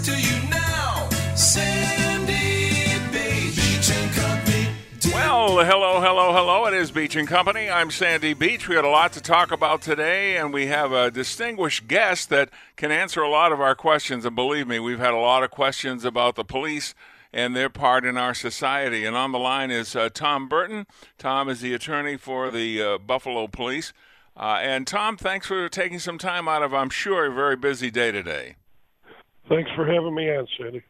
To you now. Sandy Beach. Beach and Company. Well, hello, hello, hello. It is Beach and Company. I'm Sandy Beach. We had a lot to talk about today, and we have a distinguished guest that can answer a lot of our questions. And believe me, we've had a lot of questions about the police and their part in our society. And on the line is uh, Tom Burton. Tom is the attorney for the uh, Buffalo Police. Uh, and Tom, thanks for taking some time out of, I'm sure, a very busy day today. Thanks for having me on, Sandy.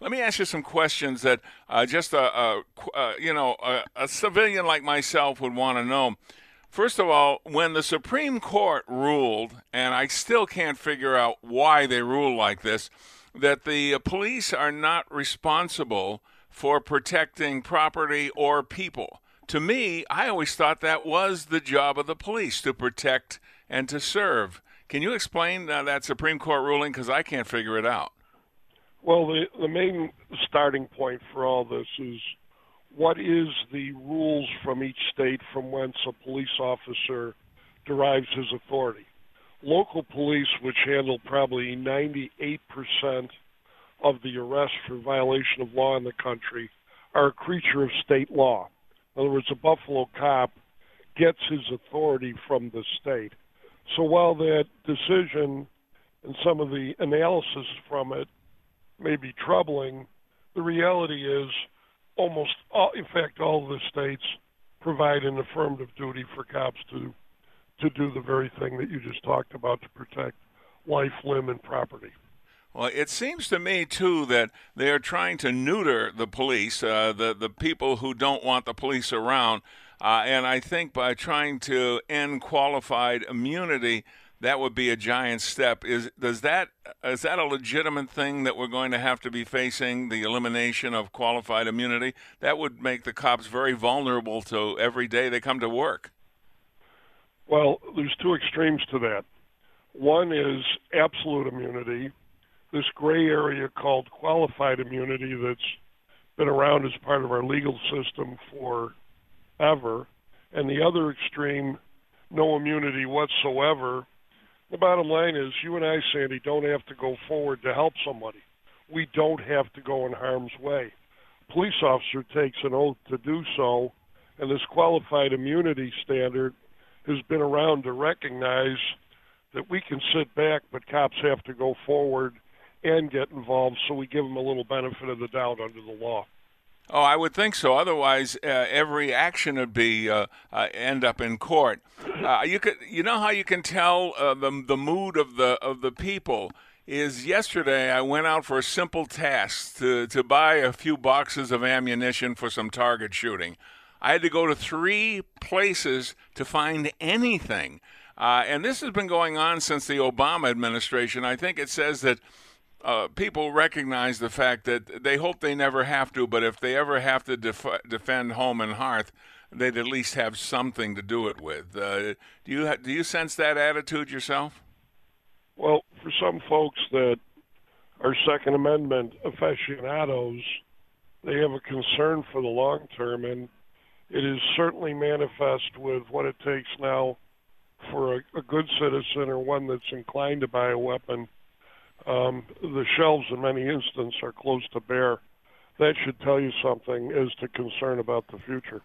Let me ask you some questions that uh, just a, a, uh, you know a, a civilian like myself would want to know. First of all, when the Supreme Court ruled, and I still can't figure out why they ruled like this, that the police are not responsible for protecting property or people. To me, I always thought that was the job of the police to protect and to serve. Can you explain uh, that Supreme Court ruling? Because I can't figure it out. Well, the, the main starting point for all this is what is the rules from each state from whence a police officer derives his authority. Local police, which handle probably 98% of the arrests for violation of law in the country, are a creature of state law. In other words, a Buffalo cop gets his authority from the state. So while that decision and some of the analysis from it may be troubling, the reality is almost all, in fact, all of the states provide an affirmative duty for cops to to do the very thing that you just talked about to protect life, limb, and property. Well, it seems to me too that they are trying to neuter the police, uh, the the people who don't want the police around, uh, and I think by trying to end qualified immunity, that would be a giant step. Is does that is that a legitimate thing that we're going to have to be facing? The elimination of qualified immunity that would make the cops very vulnerable to every day they come to work. Well, there's two extremes to that. One is absolute immunity, this gray area called qualified immunity that's been around as part of our legal system forever, and the other extreme, no immunity whatsoever. The bottom line is, you and I, Sandy, don't have to go forward to help somebody. We don't have to go in harm's way. Police officer takes an oath to do so, and this qualified immunity standard has been around to recognize that we can sit back, but cops have to go forward and get involved, so we give them a little benefit of the doubt under the law. Oh, I would think so. Otherwise, uh, every action would be uh, uh, end up in court. Uh, you could, you know how you can tell uh, the the mood of the of the people is. Yesterday, I went out for a simple task to to buy a few boxes of ammunition for some target shooting. I had to go to three places to find anything, uh, and this has been going on since the Obama administration. I think it says that uh, people recognize the fact that they hope they never have to, but if they ever have to def- defend home and hearth, they'd at least have something to do it with. Uh, do you ha- do you sense that attitude yourself? Well, for some folks that are Second Amendment aficionados, they have a concern for the long term, and it is certainly manifest with what it takes now for a, a good citizen or one that's inclined to buy a weapon. Um, the shelves, in many instances, are close to bare. That should tell you something as to concern about the future.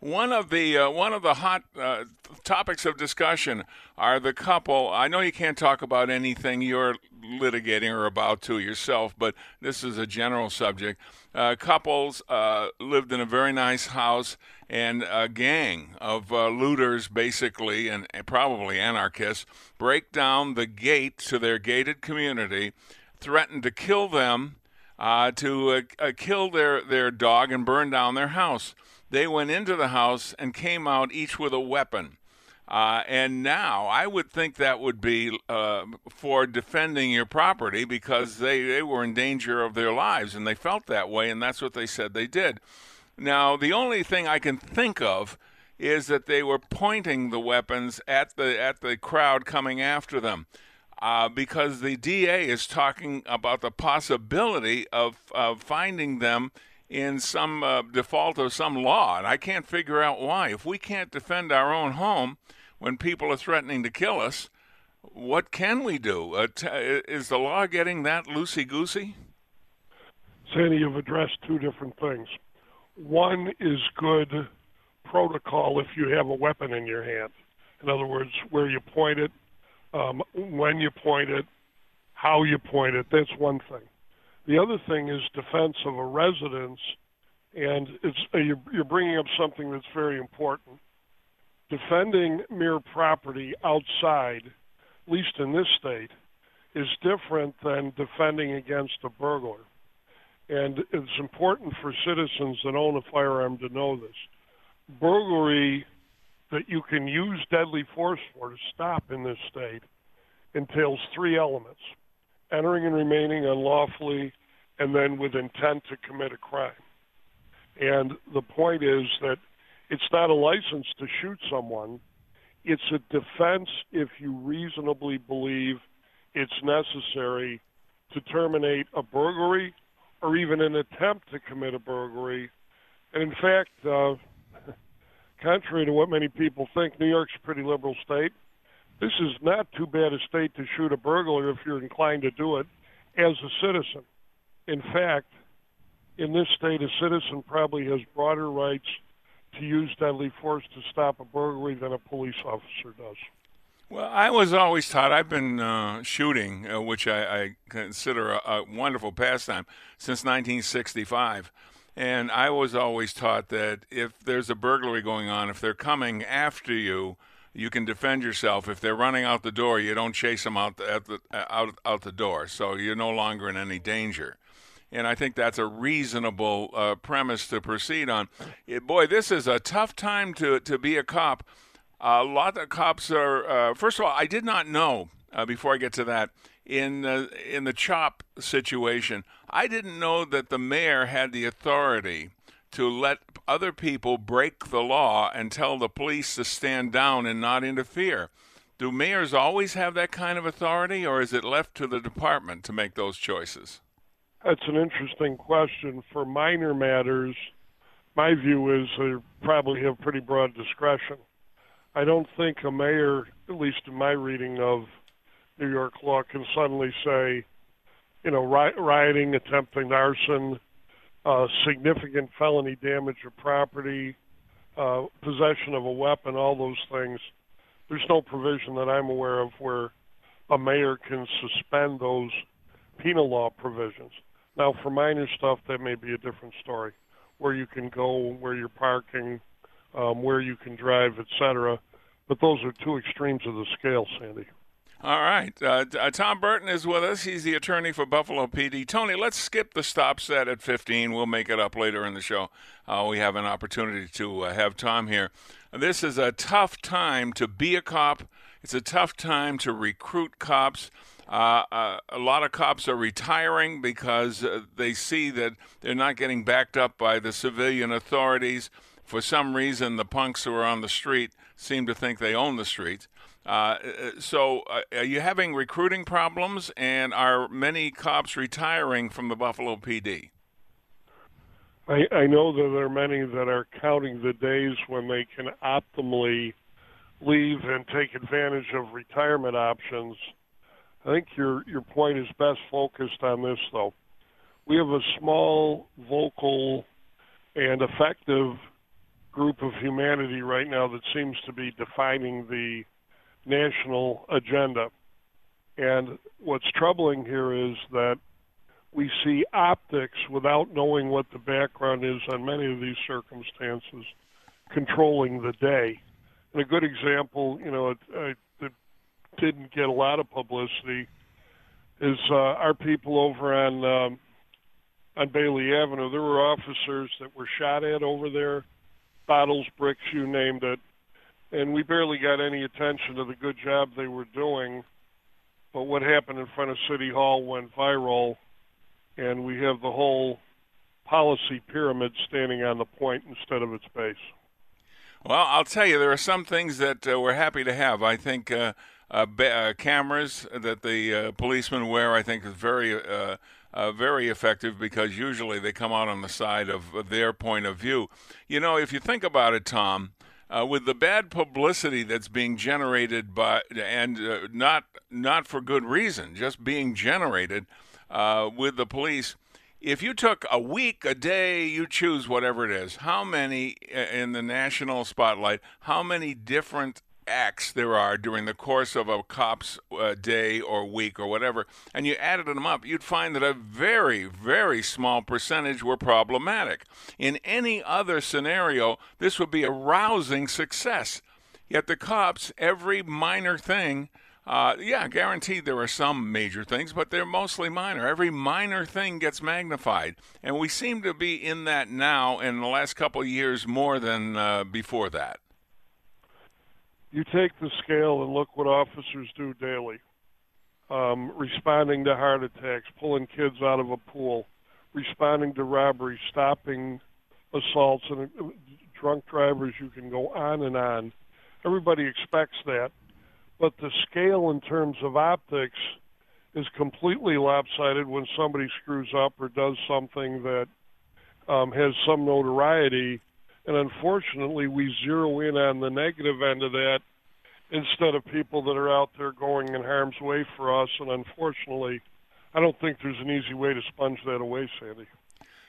One of the uh, one of the hot uh, topics of discussion are the couple. I know you can't talk about anything you're litigating or about to yourself, but this is a general subject. Uh, couples uh, lived in a very nice house, and a gang of uh, looters, basically, and, probably anarchists, break down the gate to their gated community, threaten to kill them, uh, to kill their their dog, and burn down their house. They went into the house and came out each with a weapon. Uh, and now I would think that would be uh, for defending your property because they, they were in danger of their lives and they felt that way, and that's what they said they did. Now, the only thing I can think of is that they were pointing the weapons at the at the crowd coming after them. Uh, because the DA is talking about the possibility of, of finding them in some uh, default of some law, and I can't figure out why. If we can't defend our own home when people are threatening to kill us, what can we do? Uh, t- uh, is the law getting that loosey goosey? Sandy, you've addressed two different things. One is good protocol if you have a weapon in your hand. In other words, where you point it, um, when you point it, how you point it. That's one thing. The other thing is defense of a residence, and it's uh, you're, you're bringing up something that's very important. Defending mere property outside, at least in this state, is different than defending against a burglar. And it's important for citizens that own a firearm to know this. Burglary that you can use deadly force for to stop in this state entails three elements entering and remaining unlawfully, and then with intent to commit a crime. And the point is that it's not a license to shoot someone, it's a defense if you reasonably believe it's necessary to terminate a burglary or even an attempt to commit a burglary. And in fact, uh, contrary to what many people think, New York's a pretty liberal state this is not too bad a state to shoot a burglar if you're inclined to do it as a citizen. In fact, in this state, a citizen probably has broader rights to use deadly force to stop a burglary than a police officer does. Well, I was always taught, I've been uh, shooting, uh, which I, I consider a, a, wonderful pastime, since 1965. And I was always taught that if there's a burglary going on, if they're coming after you, you can defend yourself. If they're running out the door, you don't chase them out the, the, out out the door, so you're no longer in any danger. And I think that's a reasonable uh, premise to proceed on. It, boy, this is a tough time to to be a cop. A lot of cops are. Uh, first of all, I did not know uh, before I get to that in in the chop situation. I didn't know that the mayor had the authority to let other people break the law and tell the police to stand down and not interfere. Do mayors always have that kind of authority, or is it left to the department to make those choices? That's an interesting question. For minor matters, my view is they probably have pretty broad discretion. I don't think a mayor, at least in my reading of New York law, can suddenly say, you know, rioting, attempting arson, uh, significant felony damage of property, uh, possession of a weapon, all those things. There's no provision that I'm aware of where a mayor can suspend those penal law provisions. Now, for minor stuff, that may be a different story, where you can go, where you're parking, um, where you can drive, etc. But those are two extremes of the scale, Sandy. All right. Uh, uh, Tom Burton is with us. He's the attorney for Buffalo PD. Tony, let's skip the stop set at 15. We'll make it up later in the show. Uh, we have an opportunity to uh, have Tom here. This is a tough time to be a cop. It's a tough time to recruit cops. Uh, uh, a lot of cops are retiring because they see that they're not getting backed up by the civilian authorities. For some reason, the punks who are on the street seem to think they own the streets. Uh, so, uh, are you having recruiting problems, and are many cops retiring from the Buffalo PD? I, I know that there are many that are counting the days when they can optimally leave and take advantage of retirement options. I think your your point is best focused on this though. We have a small, vocal, and effective group of humanity right now that seems to be defining the national agenda. And what's troubling here is that we see optics without knowing what the background is on many of these circumstances controlling the day. And a good example, you know, it didn't get a lot of publicity, is uh, our people over on um, on Bailey Avenue. There were officers that were shot at over there, bottles, bricks, you named it, and we barely got any attention to the good job they were doing. But what happened in front of City Hall went viral, and we have the whole policy pyramid standing on the point instead of its base. Well, I'll tell you, there are some things that uh, we're happy to have. I think uh, uh, uh, cameras that the uh, policemen wear, I think, is very, uh, very effective because usually they come out on the side of their point of view. You know, if you think about it, Tom, uh, with the bad publicity that's being generated by, and uh, not not for good reason, just being generated uh, with the police if you took a week, a day, you choose whatever it is, how many in the national spotlight, how many different acts there are during the course of a cop's uh, day or week or whatever, and you added them up, you'd find that a very, very small percentage were problematic. In any other scenario, this would be a rousing success. Yet the cops, every minor thing, uh, yeah, guaranteed there are some major things, but they're mostly minor. Every minor thing gets magnified, and we seem to be in that now in the last couple years more than uh, before that. You take the scale and look what officers do daily um, responding to heart attacks, pulling kids out of a pool, responding to robberies, stopping assaults, and uh, drunk drivers. You can go on and on. Everybody expects that but the scale in terms of optics is completely lopsided when somebody screws up or does something that um, has some notoriety. And unfortunately, we zero in on the negative end of that instead of people that are out there going in harm's way for us. And unfortunately, I don't think there's an easy way to sponge that away, Sandy.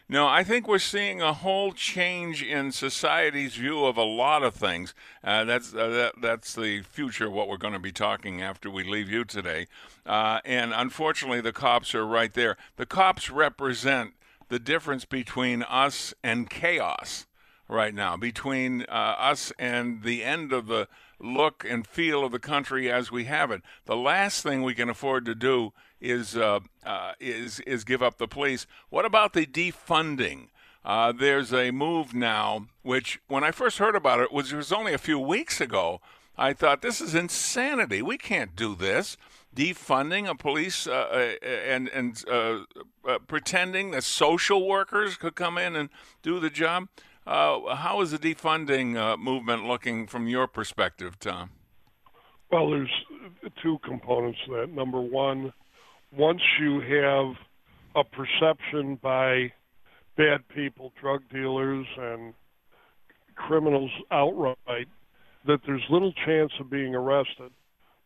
No, I think we're seeing a whole change in society's view of a lot of things. Uh, that's uh, that, that's the future of what we're going to be talking after we leave you today. Uh, and unfortunately, the cops are right there. The cops represent the difference between us and chaos right now, between uh, us and the end of the look and feel of the country as we have it. The last thing we can afford to do is uh, uh, is is give up the police. What about the defunding? Uh, there's a move now, which when I first heard about it it was only a few weeks ago. I thought this is insanity. We can't do this. Defunding a police uh, uh, and and uh, pretending that social workers could come in and do the job. Uh, how is the defunding uh, movement looking from your perspective, Tom? Well, there's two components to that. Number one, once you have a perception by bad people, drug dealers, and criminals outright that there's little chance of being arrested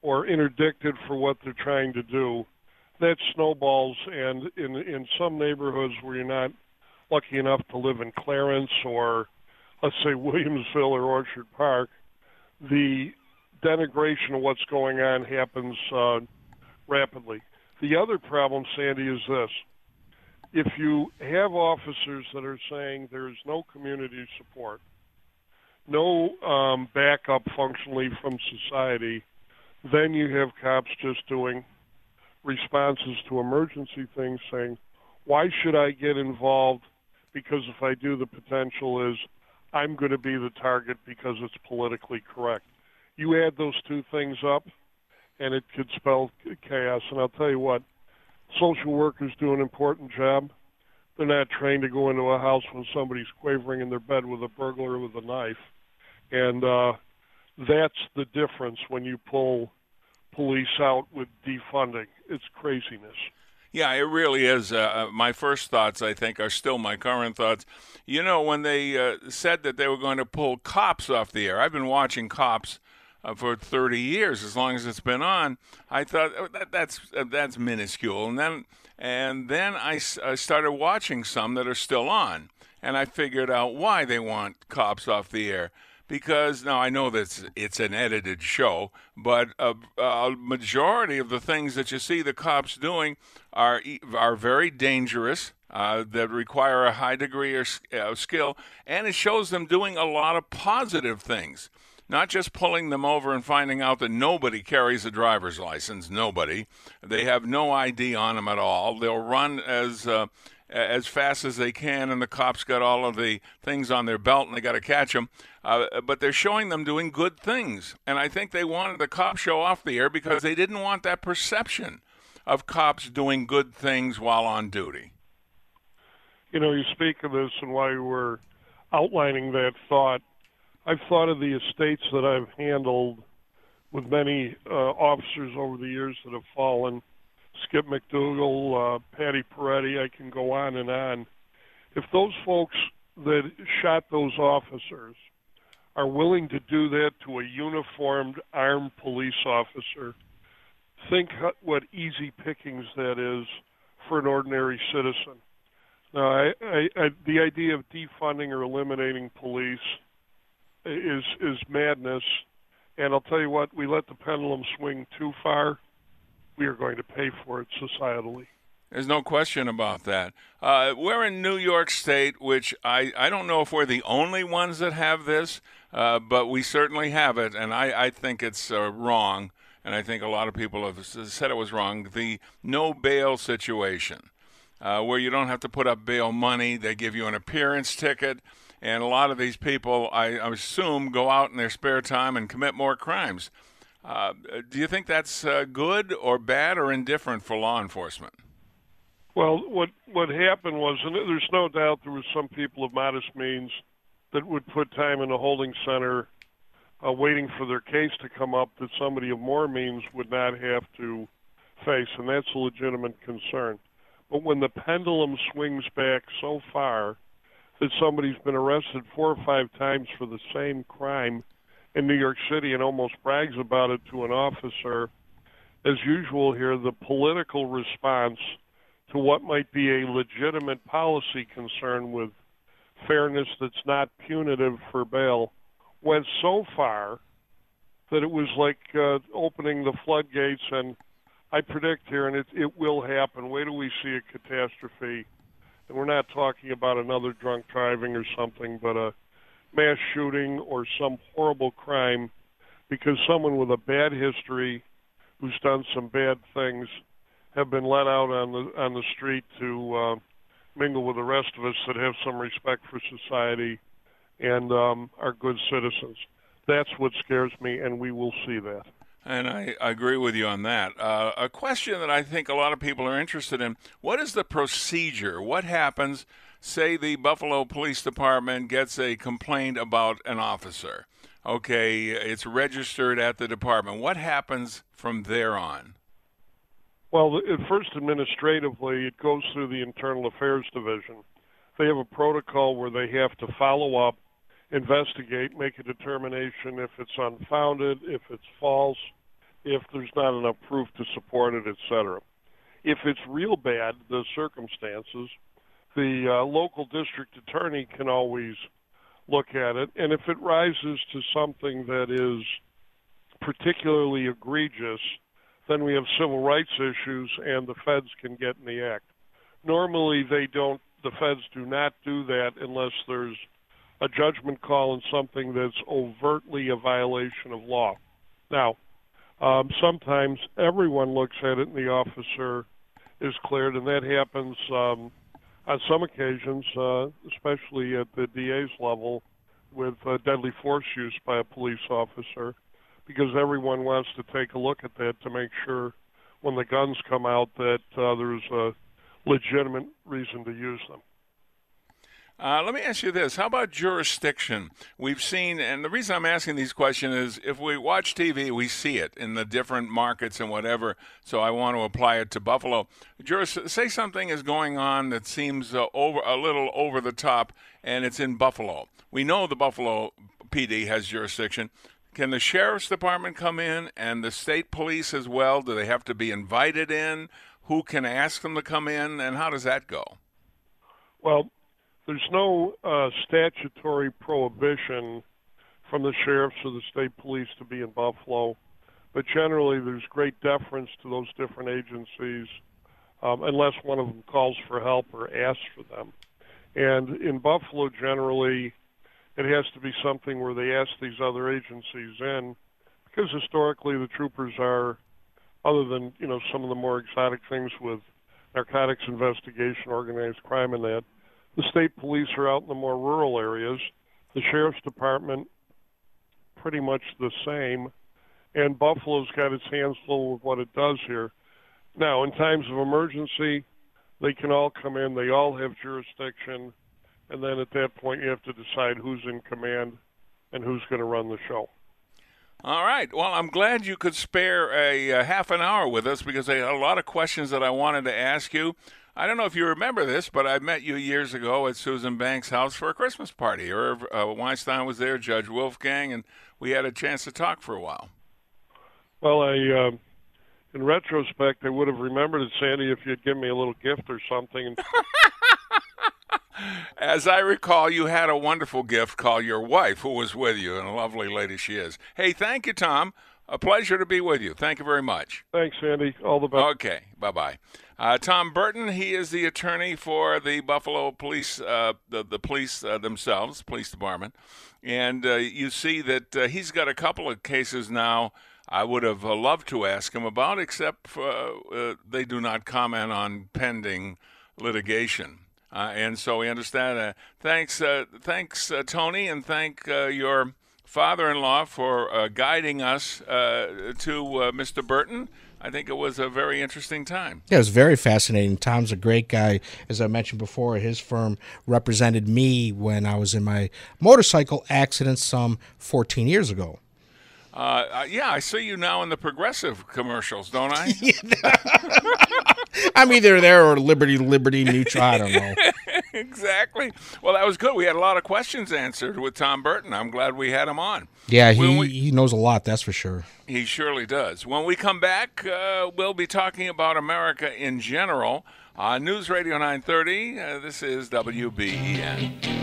or interdicted for what they're trying to do, that snowballs. And in in some neighborhoods where you're not lucky enough to live in Clarence or let's say Williamsville or Orchard Park, the denigration of what's going on happens uh, rapidly. The other problem, Sandy, is this. If you have officers that are saying there's no community support, no um, backup functionally from society, then you have cops just doing responses to emergency things saying, why should I get involved? Because if I do, the potential is I'm going to be the target because it's politically correct. You add those two things up, and it could spell chaos. And I'll tell you what, social workers do an important job. They're not trained to go into a house when somebody's quavering in their bed with a burglar with a knife. And uh, that's the difference when you pull police out with defunding. It's craziness. Yeah, it really is. Uh, uh, my first thoughts, I think, are still my current thoughts. You know, when they uh, said that they were going to pull cops off the air, I've been watching cops uh, for 30 years, as long as it's been on. I thought oh, that, that's uh, that's minuscule, and then and then I, I started watching some that are still on, and I figured out why they want cops off the air because now I know that it's an edited show, but a, a, majority of the things that you see the cops doing are are very dangerous. Uh, that require a high degree of skill, and it shows them doing a lot of positive things, not just pulling them over and finding out that nobody carries a driver's license. Nobody, they have no ID on them at all. They'll run as uh, as fast as they can, and the cops got all of the things on their belt and they got to catch them. Uh, but they're showing them doing good things. And I think they wanted the cop show off the air because they didn't want that perception of cops doing good things while on duty. You know, you speak of this, and while you were outlining that thought, I've thought of the estates that I've handled with many uh, officers over the years that have fallen Skip McDougald, uh, Patty Parete, I can go on and on. If those folks that shot those officers are willing to do that to a uniformed armed police officer, think what easy pickings that is for an ordinary citizen. Now, I, I, I, the idea of defunding or eliminating police is is madness, and I'll tell you what: we let the pendulum swing too far we are going to pay for it societally. There's no question about that. Uh, we're in New York State, which I, I don't know if we're the only ones that have this, uh, but we certainly have it, and I, I think it's uh, wrong, and I think a lot of people have said it was wrong. The no bail situation, uh, where you don't have to put up bail money, they give you an appearance ticket, and a lot of these people, I, I assume, go out in their spare time and commit more crimes. Uh, do you think that's uh, good or bad or indifferent for law enforcement? Well, what what happened was, and there's no doubt there was some people of modest means that would put time in a holding center, uh, waiting for their case to come up that somebody of more means would not have to face, and that's a legitimate concern. But when the pendulum swings back so far that somebody's been arrested four or five times for the same crime in New York City and almost brags about it to an officer. As usual here, the political response to what might be a legitimate policy concern with fairness that's not punitive for bail went so far that it was like uh, opening the floodgates. And I predict here, and it, it will happen. Wait till we see a catastrophe. And we're not talking about another drunk driving or something, but a mass shooting or some horrible crime because someone with a bad history who's done some bad things have been let out on the on the street to uh, mingle with the rest of us that have some respect for society and um, are good citizens. That's what scares me, and we will see that. And I, I agree with you on that. Uh, a question that I think a lot of people are interested in what is the procedure? What happens say the Buffalo Police Department gets a complaint about an officer. Okay, it's registered at the department. What happens from there on? Well, first, administratively, it goes through the Internal Affairs Division. They have a protocol where they have to follow up, investigate, make a determination if it's unfounded, if it's false, if there's not enough proof to support it, etc. If it's real bad, the circumstances, the uh, local district attorney can always look at it. And if it rises to something that is particularly egregious, then we have civil rights issues and the feds can get in the act. Normally, they don't, the feds do not do that unless there's a judgment call on something that's overtly a violation of law. Now, um, sometimes everyone looks at it and the officer is cleared, and that happens um, on some occasions, uh, especially at the DA's level, with uh, deadly force use by a police officer, because everyone wants to take a look at that to make sure when the guns come out that uh, there's a legitimate reason to use them. Uh, let me ask you this: How about jurisdiction? We've seen, and the reason I'm asking these questions is if we watch TV, we see it in the different markets and whatever. So I want to apply it to Buffalo. Juris, say something is going on that seems uh, over a little over the top, and it's in Buffalo. We know the Buffalo PD has jurisdiction. Can the sheriff's department come in and the state police as well? Do they have to be invited in? Who can ask them to come in, and how does that go? Well, there's no uh, statutory prohibition from the sheriffs or the state police to be in Buffalo, but generally there's great deference to those different agencies um, unless one of them calls for help or asks for them. And in Buffalo, generally, it has to be something where they ask these other agencies in, because historically the troopers are, other than you know some of the more exotic things with narcotics investigation, organized crime, and that, the state police are out in the more rural areas. The sheriff's department, pretty much the same. And Buffalo's got its hands full with what it does here. Now, in times of emergency, they can all come in. They all have jurisdiction. And then at that point, you have to decide who's in command and who's going to run the show. All right. Well, I'm glad you could spare a, a half an hour with us because I had a lot of questions that I wanted to ask you. I don't know if you remember this, but I met you years ago at Susan Banks' house for a Christmas party. Irv uh, Weinstein was there, Judge Wolfgang, and we had a chance to talk for a while. Well, I, uh, in retrospect, I would have remembered it, Sandy, if you'd given me a little gift or something. As I recall, you had a wonderful gift called your wife, who was with you, and a lovely lady she is. Hey, thank you, Tom. A pleasure to be with you. Thank you very much. Thanks, Sandy. All the best. Okay, bye bye. Uh, Tom Burton, he is the attorney for the Buffalo Police, uh, the, the police uh, themselves, police department. And uh, you see that uh, he's got a couple of cases now I would have uh, loved to ask him about, except for, they do not comment on pending litigation. and so we understand. thanks, thanks, Tony, and thank your father-in-law for uh, guiding us to Mr. Burton. I think it was a very interesting time. Yeah, it was very fascinating. Tom's a great guy. As I mentioned before, his firm represented me when I was in my motorcycle accident some 14 years ago. Uh, yeah, I see you now in the progressive commercials, don't I? I'm either there or Liberty, Liberty Mutual. I don't know. exactly. Well, that was good. We had a lot of questions answered with Tom Burton. I'm glad we had him on. Yeah, he, we, he knows a lot, that's for sure. He surely does. When we come back, uh, we'll be talking about America in general. On News Radio 930, uh, this is WBEN.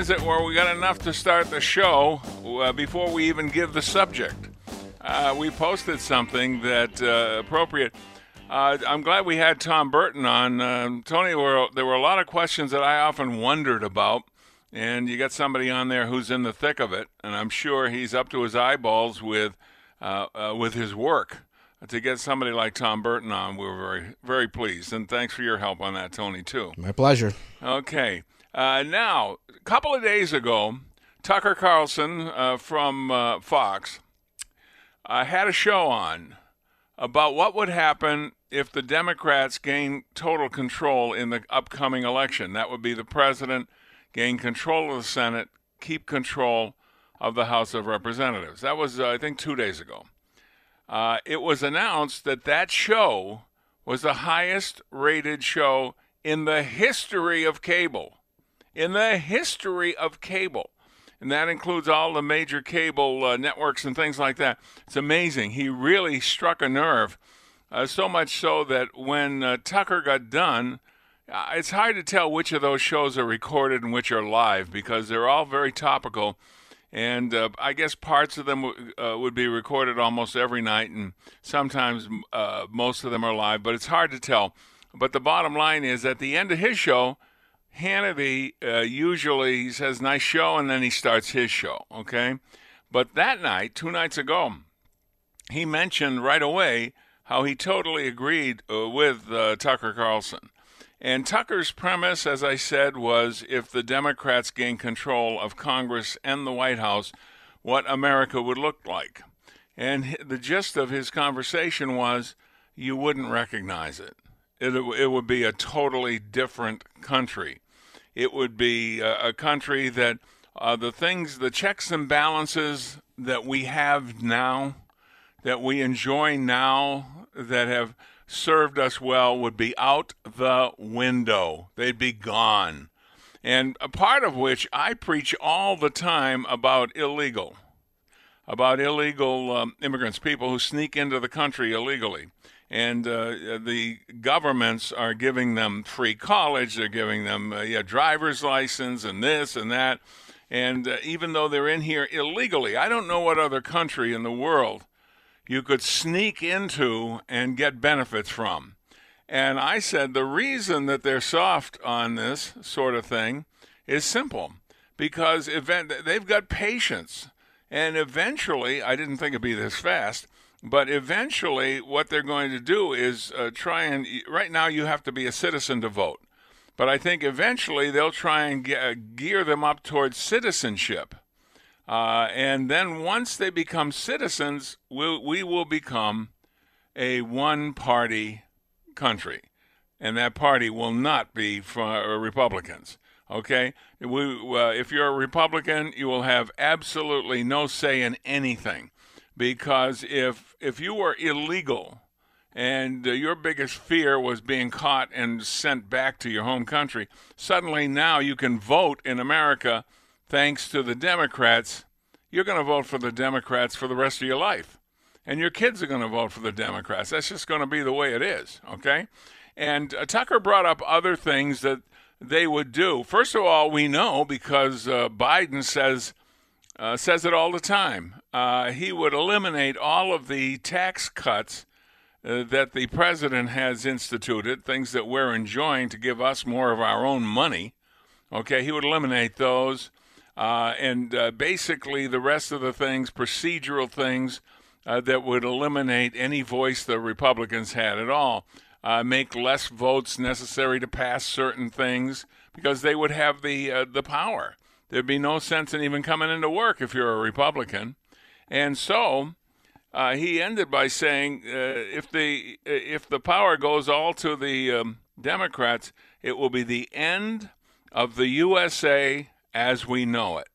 Often is where we got enough to start the show uh, before we even give the subject? Uh, we posted something that uh, appropriate. Uh, I'm glad we had Tom Burton on. Um, Tony, were, there were a lot of questions that I often wondered about, and you got somebody on there who's in the thick of it, and I'm sure he's up to his eyeballs with uh, uh, with his work. to get somebody like Tom Burton on, we were very, very pleased. And thanks for your help on that, Tony, too. My pleasure. Okay. Uh, now, couple of days ago, Tucker Carlson uh, from uh, Fox uh, had a show on about what would happen if the Democrats gain total control in the upcoming election. That would be the president gain control of the Senate, keep control of the House of Representatives. That was, uh, I think, two days ago. Uh, it was announced that that show was the highest rated show in the history of cable. In the history of cable. And that includes all the major cable uh, networks and things like that. It's amazing. He really struck a nerve, uh, so much so that when uh, Tucker got done, uh, it's hard to tell which of those shows are recorded and which are live because they're all very topical and uh, I guess parts of them w- uh, would be recorded almost every night, and sometimes uh, most of them are live, but it's hard to tell. But the bottom line is, at the end of his show, Hannity uh, usually says "nice show" and then he starts his show. Okay, but that night, two nights ago, he mentioned right away how he totally agreed uh, with uh, Tucker Carlson. And Tucker's premise, as I said, was if the Democrats gain control of Congress and the White House, what America would look like. And the gist of his conversation was you wouldn't recognize it. It, it would be a totally different country. It would be a, a country that uh, the things, the checks and balances that we have now, that we enjoy now, that have served us well would be out the window. They'd be gone. And a part of which I preach all the time about illegal, about illegal um, immigrants, people who sneak into the country illegally. And uh, the governments are giving them free college, they're giving them uh, yeah, driver's license and this and that. And uh, even though they're in here illegally, I don't know what other country in the world you could sneak into and get benefits from. And I said the reason that they're soft on this sort of thing is simple because event, they've got patience. And eventually, I didn't think it'd be this fast, but eventually, what they're going to do is uh, try and. Right now, you have to be a citizen to vote. But I think eventually they'll try and ge- gear them up towards citizenship. Uh, and then once they become citizens, we'll, we will become a one party country. And that party will not be for uh, Republicans. Okay? We, uh, if you're a Republican, you will have absolutely no say in anything. Because if, if you were illegal and uh, your biggest fear was being caught and sent back to your home country, suddenly now you can vote in America thanks to the Democrats, you're going to vote for the Democrats for the rest of your life. And your kids are going to vote for the Democrats. That's just going to be the way it is, okay? And uh, Tucker brought up other things that they would do. First of all, we know because uh, Biden says uh, says it all the time. Uh, he would eliminate all of the tax cuts uh, that the president has instituted, things that we're enjoying to give us more of our own money. Okay, he would eliminate those. Uh, and uh, basically the rest of the things, procedural things uh, that would eliminate any voice the Republicans had at all, make less votes necessary to pass certain things because they would have the the power. There'd be no sense in even coming into work if you're a Republican, and so. Uh, he ended by saying, "If the if the power goes all to the um, Democrats, it will be the end of the USA as we know it.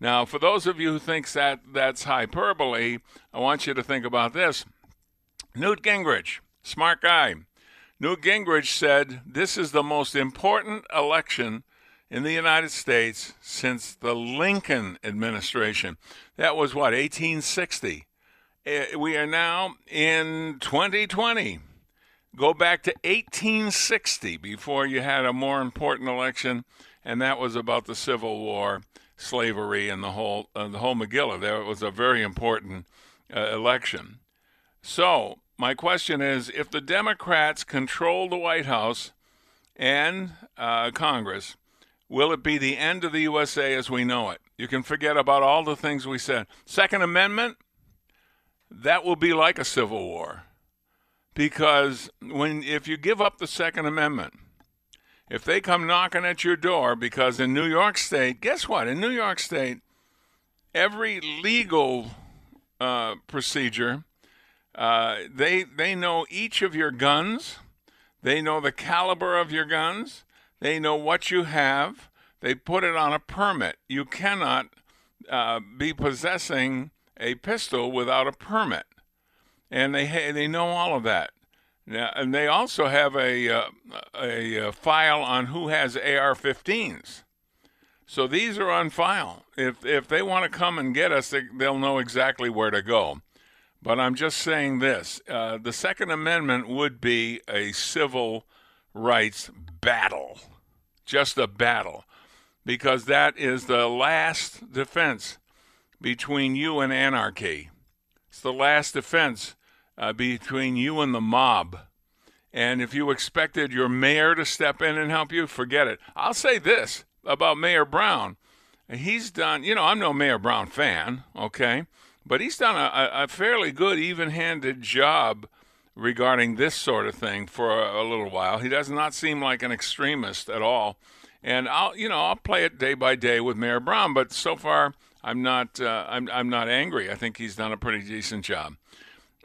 Now, for those of you who think that that's hyperbole, I want you to think about this. Newt Gingrich, smart guy. Newt Gingrich said this is the most important election in the United States since the Lincoln administration. That was what, 1860? Eh, we are now in 2020. Go back to 1860 before you had a more important election and that was about the Civil War, slavery, and the whole uh, the whole Megillah. There was a very important uh, election. So my question is, if the Democrats control the White House and uh, Congress, will it be the end of the USA as we know it? You can forget about all the things we said. Second Amendment, that will be like a civil war. because when if you give up the Second Amendment, if they come knocking at your door, because in New York State, guess what? In New York State, every legal uh, procedure, uh, they they know each of your guns, they know the caliber of your guns, they know what you have. They put it on a permit. You cannot uh, be possessing a pistol without a permit, and they ha- they know all of that. Now, and they also have a uh, a, a file on who has AR-15s. So these are on file. If if they want to come and get us, they, they'll know exactly where to go. But I'm just saying this: uh, the Second Amendment would be a civil rights battle, just a battle, because that is the last defense between you and anarchy. It's the last defense uh, between you and the mob. And if you expected your mayor to step in and help you, forget it. I'll say this about Mayor Brown. He's done, you know, I'm no Mayor Brown fan, okay? But he's done a, a fairly good, even handed job regarding this sort of thing for a, a, little while. He does not seem like an extremist at all. And I'll, you know, I'll play it day by day with Mayor Brown, but so far I'm not, uh, I'm, I'm not angry. I think he's done a pretty decent job.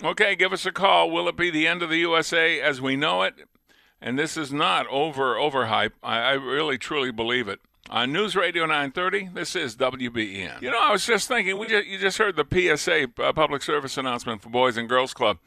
Okay, give us a call. Will it be the end of the USA as we know it? And this is not over overhype. I, I really truly believe it. On News Radio 930, this is WBEN. You know, I was just thinking, we just, you just heard the PSA uh, public service announcement for Boys and Girls Club,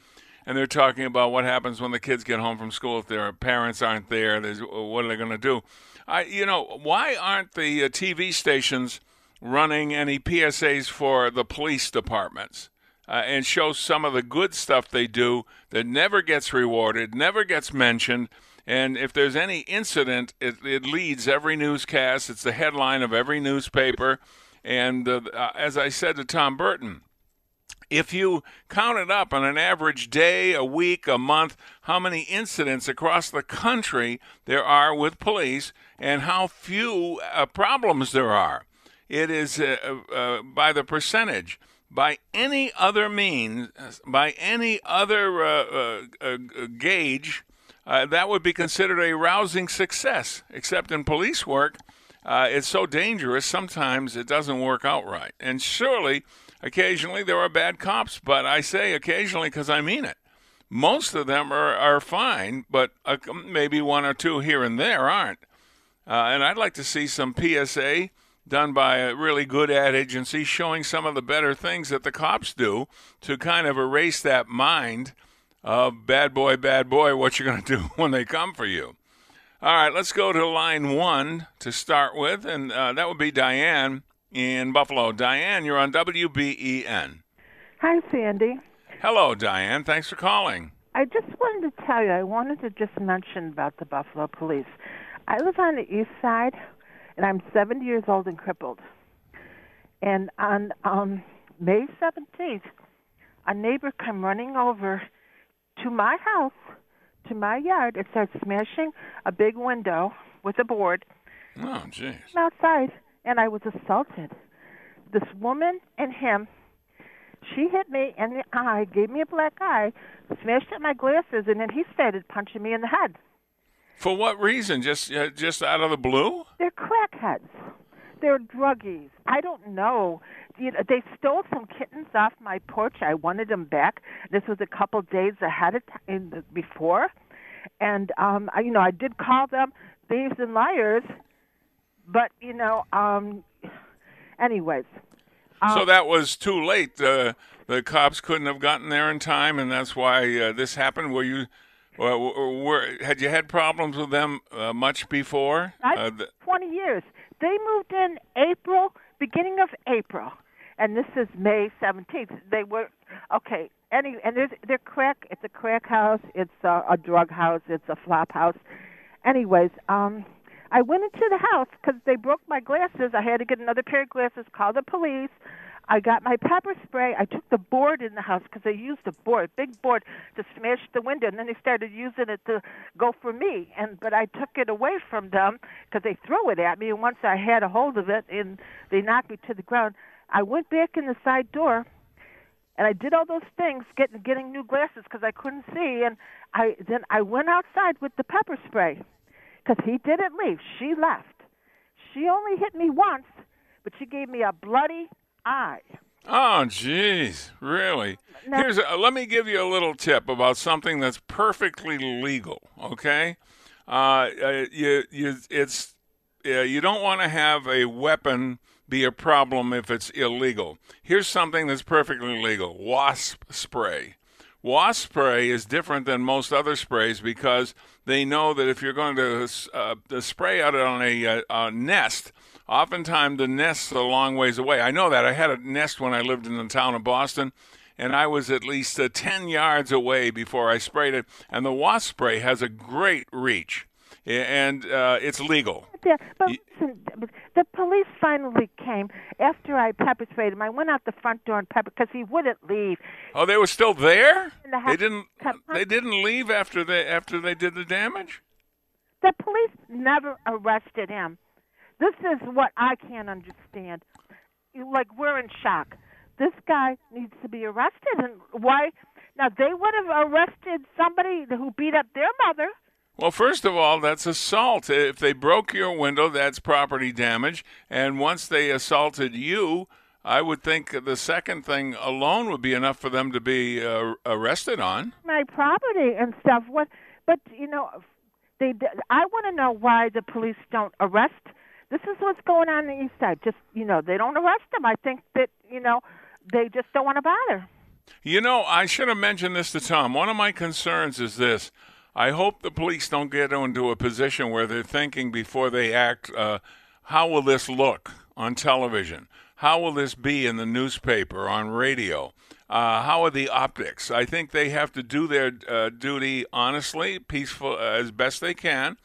and they're talking about what happens when the kids get home from school if their parents aren't there. There's, what are they going to do? I, you know, why aren't the uh, TV stations running any PSAs for the police departments? uh, and show some of the good stuff they do that never gets rewarded, never gets mentioned. And if there's any incident, it, it leads every newscast. It's the headline of every newspaper. And uh, uh, as I said to Tom Burton, if you count it up on an average day, a week, a month, how many incidents across the country there are with police and how few uh, problems there are, it is uh, uh, by the percentage by any other means, by any other uh, uh, uh, gauge, uh, that would be considered a rousing success. Except in police work, uh, it's so dangerous, sometimes it doesn't work out right. And surely, occasionally, there are bad cops, but I say occasionally because I mean it. Most of them are, are fine, but uh, maybe one or two here and there aren't. and I'd like to see some PSA done by a really good ad agency showing some of the better things that the cops do to kind of erase that mind of bad boy, bad boy, what you're going to do when they come for you. All right, let's go to line one to start with, and uh, that would be Diane in Buffalo. Diane, you're on WBEN. Hi, Sandy. Hello, Diane. Thanks for calling. I just wanted to tell you, I wanted to just mention about the Buffalo Police. I live on the east side and I'm 70 years old and crippled. And on um, May 17th, a neighbor came running over to my house, to my yard, and started smashing a big window with a board. Oh, jeez. Outside, and I was assaulted. This woman and him, she hit me in the eye, gave me a black eye, smashed at my glasses, and then he started punching me in the head. For what reason? Just uh, just out of the blue? They're crackheads. They're druggies. I don't know. You know. They stole some kittens off my porch. I wanted them back. This was a couple days ahead of time before, and um, I, you know, I did call them thieves and liars. But you know, um, anyways. Um, so that was too late. The the cops couldn't have gotten there in time, and that's why uh, this happened. Were you well, were, had you had problems with them uh, much before? Uh, the... Twenty years. They moved in April, beginning of April, and this is May seventeenth. They were okay. Any and there's they're crack. It's a crack house. It's a, a drug house. It's a flop house. Anyways, um, I went into the house because they broke my glasses. I had to get another pair of glasses. Call the police. I got my pepper spray. I took the board in the house because they used a board, big board, to smash the window, and then they started using it to go for me. And but I took it away from them because they threw it at me. And once I had a hold of it, and they knocked me to the ground, I went back in the side door, and I did all those things, getting getting new glasses because I couldn't see, and I then I went outside with the pepper spray because he didn't leave. She left. She only hit me once, but she gave me a bloody eye. Oh, jeez, really? Now- Here's a, let me give you a little tip about something that's perfectly legal. Okay, uh, uh, you you it's uh, you don't want to have a weapon be a problem if it's illegal. Here's something that's perfectly legal: wasp spray. Wasp spray is different than most other sprays because they know that if you're going to uh, spray out on a, uh, a nest, oftentimes the nest's a long ways away. I know that. I had a nest when I lived in the town of Boston, and I was at least uh, 10 yards away before I sprayed it. And the wasp spray has a great reach, and uh, it's legal. Yeah, but listen, the police finally came after I pepper sprayed him. I went out the front door and pepper because he wouldn't leave. Oh, they were still there? In the They didn't. They didn't leave after they after they did the damage. The police never arrested him. This is what I can't understand. Like we're in shock. This guy needs to be arrested, and why? Now they would have arrested somebody who beat up their mother. Well, first of all, that's assault. If they broke your window, that's property damage. And once they assaulted you, I would think the second thing alone would be enough for them to be uh, arrested on. my property and stuff. What? But you know, they. I want to know why the police don't arrest. This is what's going on on the east side. Just you know, they don't arrest them. I think that you know, they just don't want to bother. You know, I should have mentioned this to Tom. One of my concerns is this. I hope the police don't get into a position where they're thinking before they act, uh, how will this look on television? How will this be in the newspaper, on radio? Uh, how are the optics? I think they have to do their uh, duty honestly, peaceful as best they can.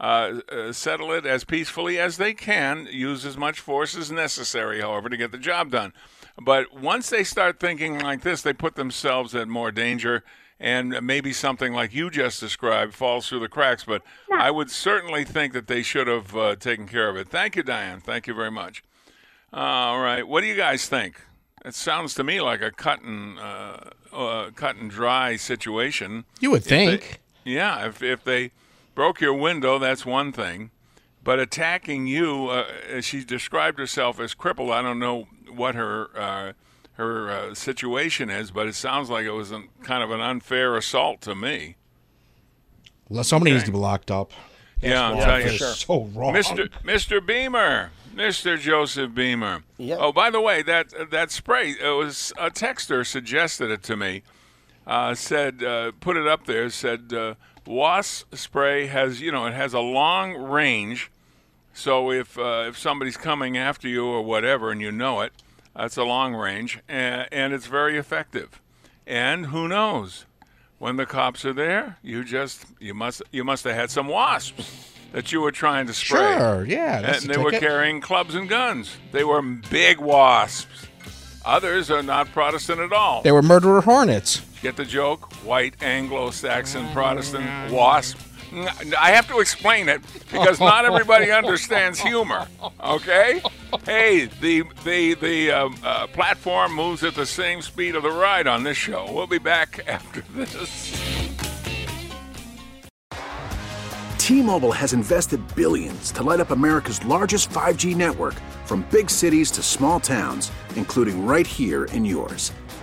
Uh, uh, settle it as peacefully as they can. Use as much force as necessary, however, to get the job done. But once they start thinking like this, they put themselves at more danger, and maybe something like you just described falls through the cracks. But I would certainly think that they should have uh, taken care of it. Thank you, Diane. Thank you very much. all right, what do you guys think? It sounds to me like a cut and uh, uh, cut and dry situation. You would If they- think. yeah, if if they broke your window, that's one thing. But attacking you, uh, as she described herself as crippled, I don't know what her uh, her uh, situation is, but it sounds like it was an, kind of an unfair assault to me. Well, somebody needs to be locked up. yeah, I'll wrong. tell you. That's So wrong. Mr. Mr. Beamer, Mr. Joseph Beamer. Yep. Oh, by the way, that that spray it was a texter suggested it to me. Uh, said uh, put it up there. Said uh, wasp spray has you know it has a long range, so if uh, if somebody's coming after you or whatever and you know it, that's a long range and, and it's very effective. And who knows? When the cops are there, you just you must you must have had some wasps that you were trying to spray. Sure, yeah, that's and the they were carrying clubs and guns. They were big wasps. Others are not Protestant at all. They were murderer hornets. Get the joke? White Anglo-Saxon Protestant wasp. I have to explain it because not everybody understands humor. Okay? Hey, the the the um, uh, platform moves at the same speed of the ride on this show. We'll be back after this. T-Mobile has invested billions to light up America's largest 5G network from big cities to small towns, including right here in yours.